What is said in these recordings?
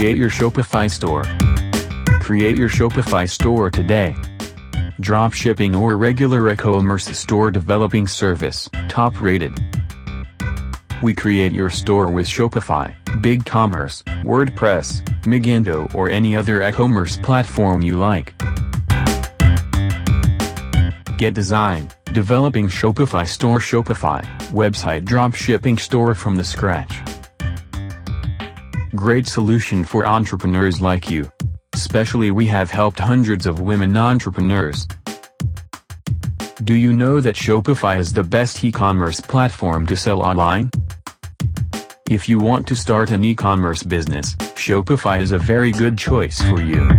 Create your Shopify store. Create your Shopify store today. Dropshipping or regular e-commerce store developing service, top rated. We create your store with Shopify, BigCommerce, WordPress, Magento or any other e-commerce platform you like. Get design, developing Shopify store Shopify, website dropshipping store from the scratch. Great solution for entrepreneurs like you. Especially we have helped hundreds of women entrepreneurs. Do you know that Shopify is the best e-commerce platform to sell online? If you want to start an e-commerce business, Shopify is a very good choice for you.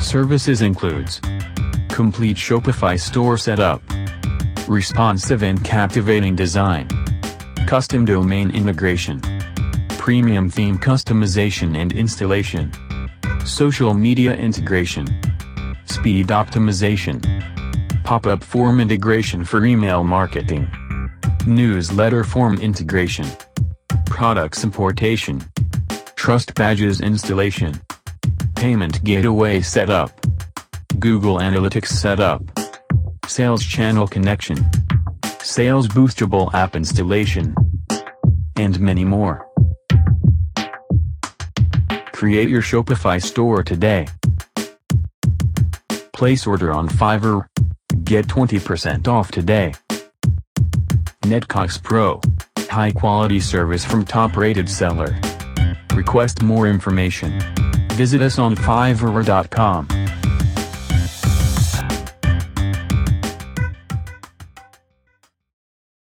Services includes complete Shopify store setup, responsive and captivating design, custom domain integration, premium theme customization and installation, social media integration, speed optimization, pop-up form integration for email marketing, newsletter form integration, products importation, trust badges installation, payment gateway setup, Google Analytics setup, sales channel connection, sales boostable app installation, and many more. Create your Shopify store today. Place order on Fiverr. Get 20% off today. Netcox Pro. High quality service from top rated seller. Request more information. Visit us on Fiverr.com.